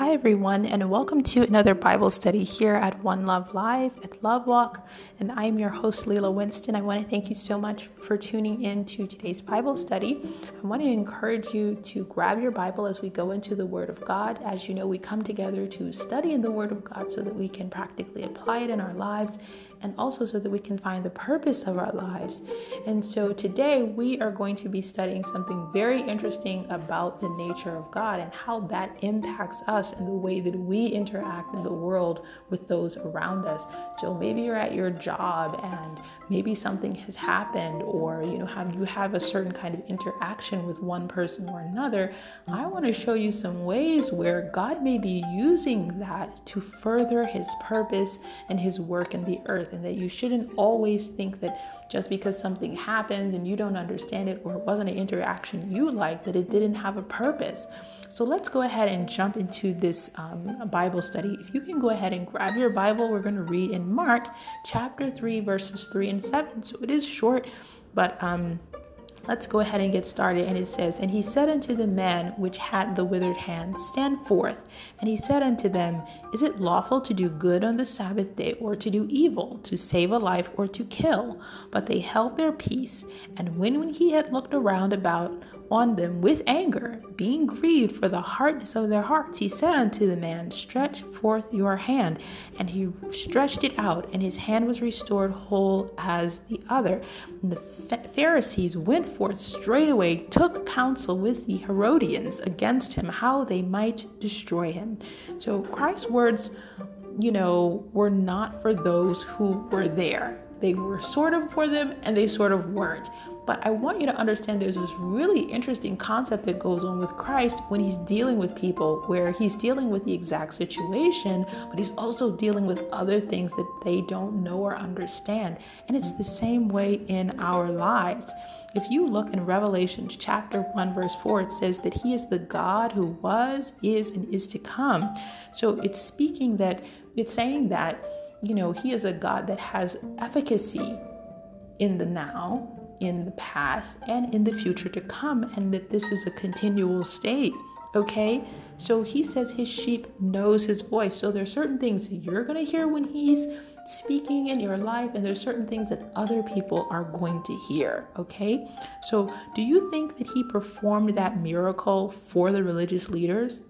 Hi, everyone, and welcome to another Bible study here at One Love Live at Love Walk. And I'm your host, Lela Winston. I want to thank you so much for tuning in to today's Bible study. I want to encourage you to grab your Bible as we go into the Word of God. As you know, we come together to study in the Word of God so that we can practically apply it in our lives and also so that we can find the purpose of our lives. And so today we are going to be studying something very interesting about the nature of God and how that impacts us and the way that we interact in the world with those around us. So maybe you're at your job and maybe something has happened or you know have you have a certain kind of interaction with one person or another. I want to show you some ways where God may be using that to further his purpose and his work in the earth and that you shouldn't always think that just because something happens and you don't understand it or it wasn't an interaction you like, that it didn't have a purpose. So let's go ahead and jump into this um, Bible study. If you can go ahead and grab your Bible, we're going to read in Mark chapter 3, verses 3 and 7. So it is short, but um, Let's go ahead and get started. And it says, And he said unto the man which had the withered hand, Stand forth. And he said unto them, Is it lawful to do good on the Sabbath day, or to do evil, to save a life, or to kill? But they held their peace. And when, when he had looked around about on them with anger, being grieved for the hardness of their hearts, he said unto the man, Stretch forth your hand. And he stretched it out, and his hand was restored whole as the other. And the Pharisees went forth straightway, took counsel with the Herodians against him, how they might destroy him. So Christ's words, you know, were not for those who were there. They were sort of for them and they sort of weren't. But I want you to understand there's this really interesting concept that goes on with Christ when he's dealing with people, where he's dealing with the exact situation, but he's also dealing with other things that they don't know or understand. And it's the same way in our lives. If you look in Revelations chapter 1, verse 4, it says that he is the God who was, is, and is to come. So it's speaking that, it's saying that, you know, he is a God that has efficacy in the now in the past and in the future to come, and that this is a continual state. Okay, so he says his sheep knows his voice. So there's certain things you're gonna hear when he's speaking in your life, and there's certain things that other people are going to hear. Okay, so do you think that he performed that miracle for the religious leaders?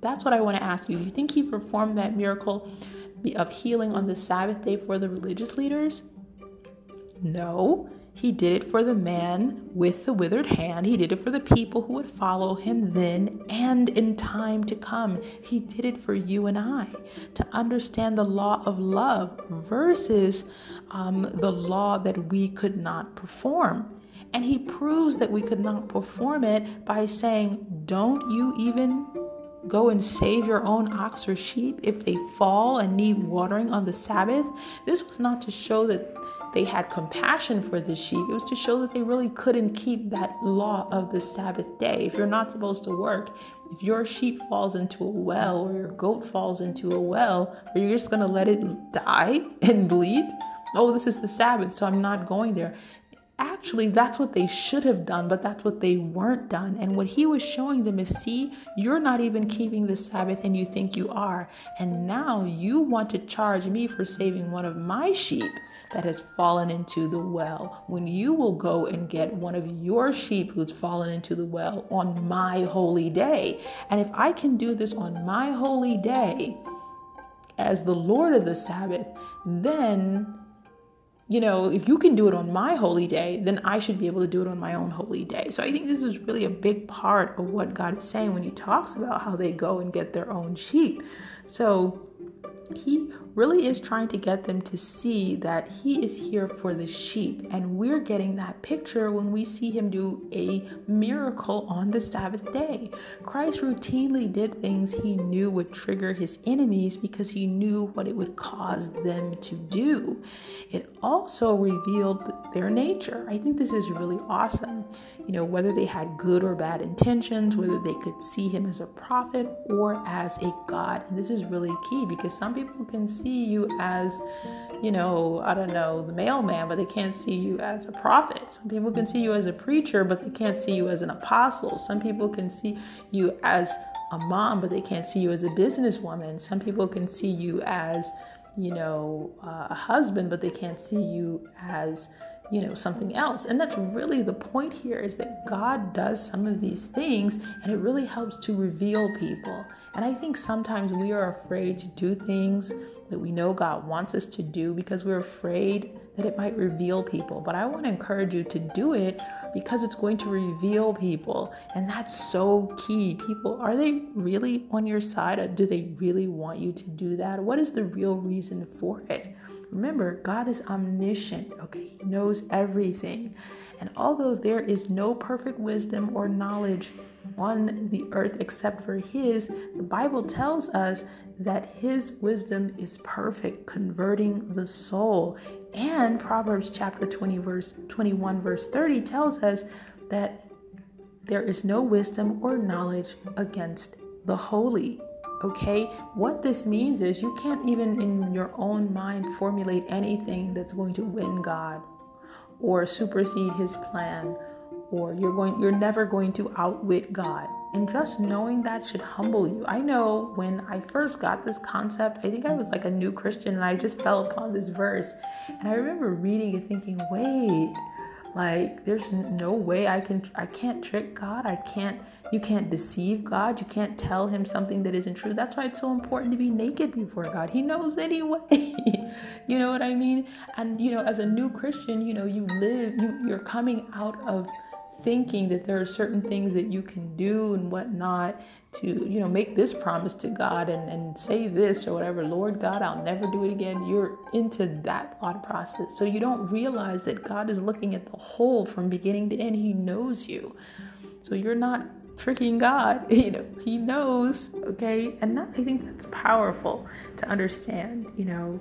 That's what I want to ask you. Do you think he performed that miracle of healing on the Sabbath day for the religious leaders? No. He did it for the man with the withered hand. He did it for the people who would follow him then and in time to come. He did it for you and I to understand the law of love versus um, the law that we could not perform. And he proves that we could not perform it by saying, Don't you even go and save your own ox or sheep if they fall and need watering on the Sabbath? This was not to show that they had compassion for the sheep. It was to show that they really couldn't keep that law of the Sabbath day. If you're not supposed to work, if your sheep falls into a well or your goat falls into a well, are you just going to let it die and bleed? Oh, this is the Sabbath, so I'm not going there actually that's what they should have done, but that's what they weren't done. And what he was showing them is see, you're not even keeping the Sabbath and you think you are. And now you want to charge me for saving one of my sheep that has fallen into the well when you will go and get one of your sheep who's fallen into the well on my holy day. And if I can do this on my holy day as the Lord of the Sabbath, then you know, if you can do it on my holy day, then I should be able to do it on my own holy day. So I think this is really a big part of what God is saying when He talks about how they go and get their own sheep. So he really is trying to get them to see that he is here for the sheep. And we're getting that picture when we see him do a miracle on the Sabbath day. Christ routinely did things he knew would trigger his enemies because he knew what it would cause them to do. It also revealed their nature. I think this is really awesome. You know, whether they had good or bad intentions, whether they could see him as a prophet or as a God. And this is really key because some people can see you as, you know, I don't know, the mailman, but they can't see you as a prophet. Some people can see you as a preacher, but they can't see you as an apostle. Some people can see you as a mom, but they can't see you as a businesswoman. Some people can see you as, you know, uh, a husband, but they can't see you as you know something else and that's really the point here is that god does some of these things and it really helps to reveal people and i think sometimes we are afraid to do things that we know god wants us to do because we're afraid that it might reveal people but i want to encourage you to do it because it's going to reveal people and that's so key people are they really on your side do they really want you to do that what is the real reason for it Remember, God is omniscient, okay? He knows everything. And although there is no perfect wisdom or knowledge on the earth except for His, the Bible tells us that His wisdom is perfect, converting the soul. And Proverbs chapter 20, verse 21, verse 30 tells us that there is no wisdom or knowledge against the holy. Okay, what this means is you can't even in your own mind formulate anything that's going to win God or supersede his plan or you're going you're never going to outwit God. And just knowing that should humble you. I know when I first got this concept, I think I was like a new Christian and I just fell upon this verse. And I remember reading it thinking, wait, like there's no way I can I can't trick God. I can't you can't deceive God. You can't tell him something that isn't true. That's why it's so important to be naked before God. He knows anyway. you know what I mean? And you know, as a new Christian, you know, you live you you're coming out of thinking that there are certain things that you can do and whatnot to you know make this promise to god and, and say this or whatever lord god i'll never do it again. You're into that thought process. So you don't realize that god is looking at the whole from beginning to end. He knows you. So you're not tricking god you know. He knows okay? And that, i think that's powerful to understand you know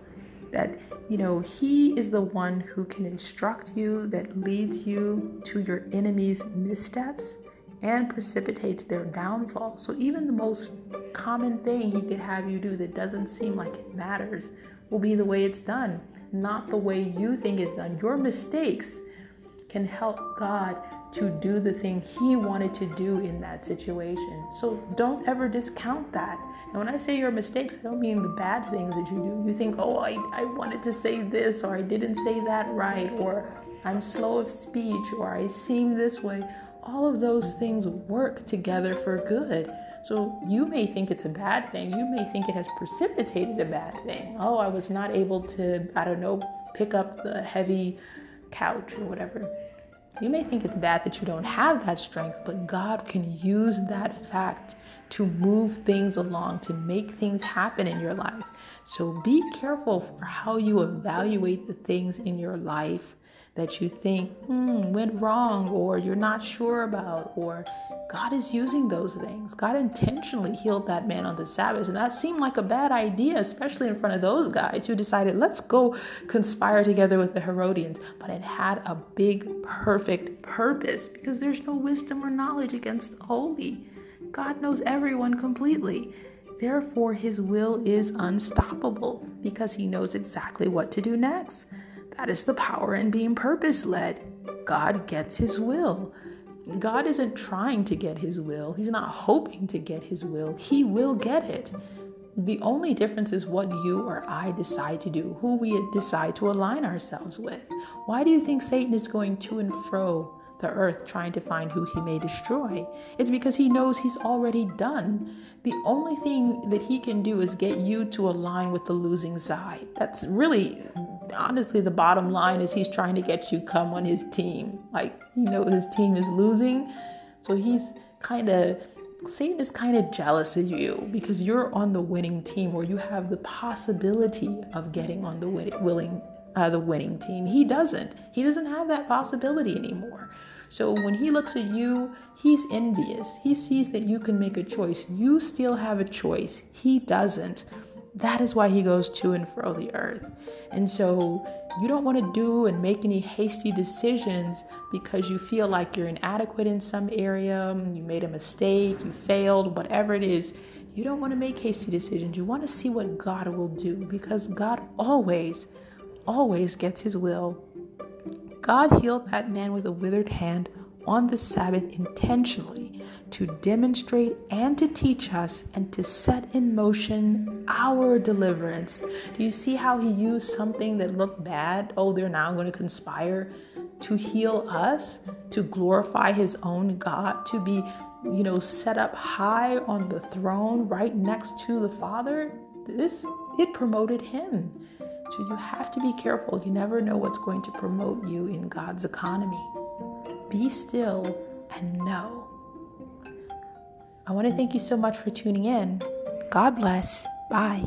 that you know he is the one who can instruct you that leads you to your enemy's missteps and precipitates their downfall. So even the most common thing he could have you do that doesn't seem like it matters will be the way it's done not the way you think it's done. Your mistakes can help god to do the thing he wanted to do in that situation. So don't ever discount that. And when I say your mistakes, I don't mean the bad things that you do. You think, oh, I, I wanted to say this, or I didn't say that right, or I'm slow of speech, or I seem this way. All of those things work together for good. So you may think it's a bad thing. You may think it has precipitated a bad thing. Oh, I was not able to, I don't know, pick up the heavy couch or whatever. You may think it's bad that you don't have that strength, but God can use that fact to move things along, to make things happen in your life. So be careful for how you evaluate the things in your life that you think hmm, went wrong or you're not sure about, or God is using those things. God intentionally healed that man on the Sabbath, and that seemed like a bad idea, especially in front of those guys who decided, let's go conspire together with the Herodians. But it had a big, perfect purpose because there's no wisdom or knowledge against the holy. God knows everyone completely. Therefore, his will is unstoppable because he knows exactly what to do next. That is the power in being purpose led. God gets his will. God isn't trying to get his will, he's not hoping to get his will. He will get it. The only difference is what you or I decide to do, who we decide to align ourselves with. Why do you think Satan is going to and fro the earth trying to find who he may destroy. It's because he knows he's already done. The only thing that he can do is get you to align with the losing side. That's really, honestly, the bottom line is he's trying to get you come on his team. Like, you know, his team is losing. So he's kind of Satan is kind of jealous of you because you're on the winning team or you have the possibility of getting on the willing uh, the winning team. He doesn't. He doesn't have that possibility anymore. So when he looks at you, he's envious. He sees that you can make a choice. You still have a choice. He doesn't. That is why he goes to and fro the earth. And so you don't want to do and make any hasty decisions because you feel like you're inadequate in some area, you made a mistake, you failed, whatever it is. You don't want to make hasty decisions. You want to see what God will do because God always, always gets his will God healed that man with a withered hand on the Sabbath intentionally to demonstrate and to teach us and to set in motion our deliverance. Do you see how he used something that looked bad? Oh, they're now going to conspire to heal us, to glorify his own God, to be, you know, set up high on the throne right next to the Father. This it promoted him. So you have to be careful. You never know what's going to promote you in God's economy. Be still and know. I want to thank you so much for tuning in. God bless. Bye.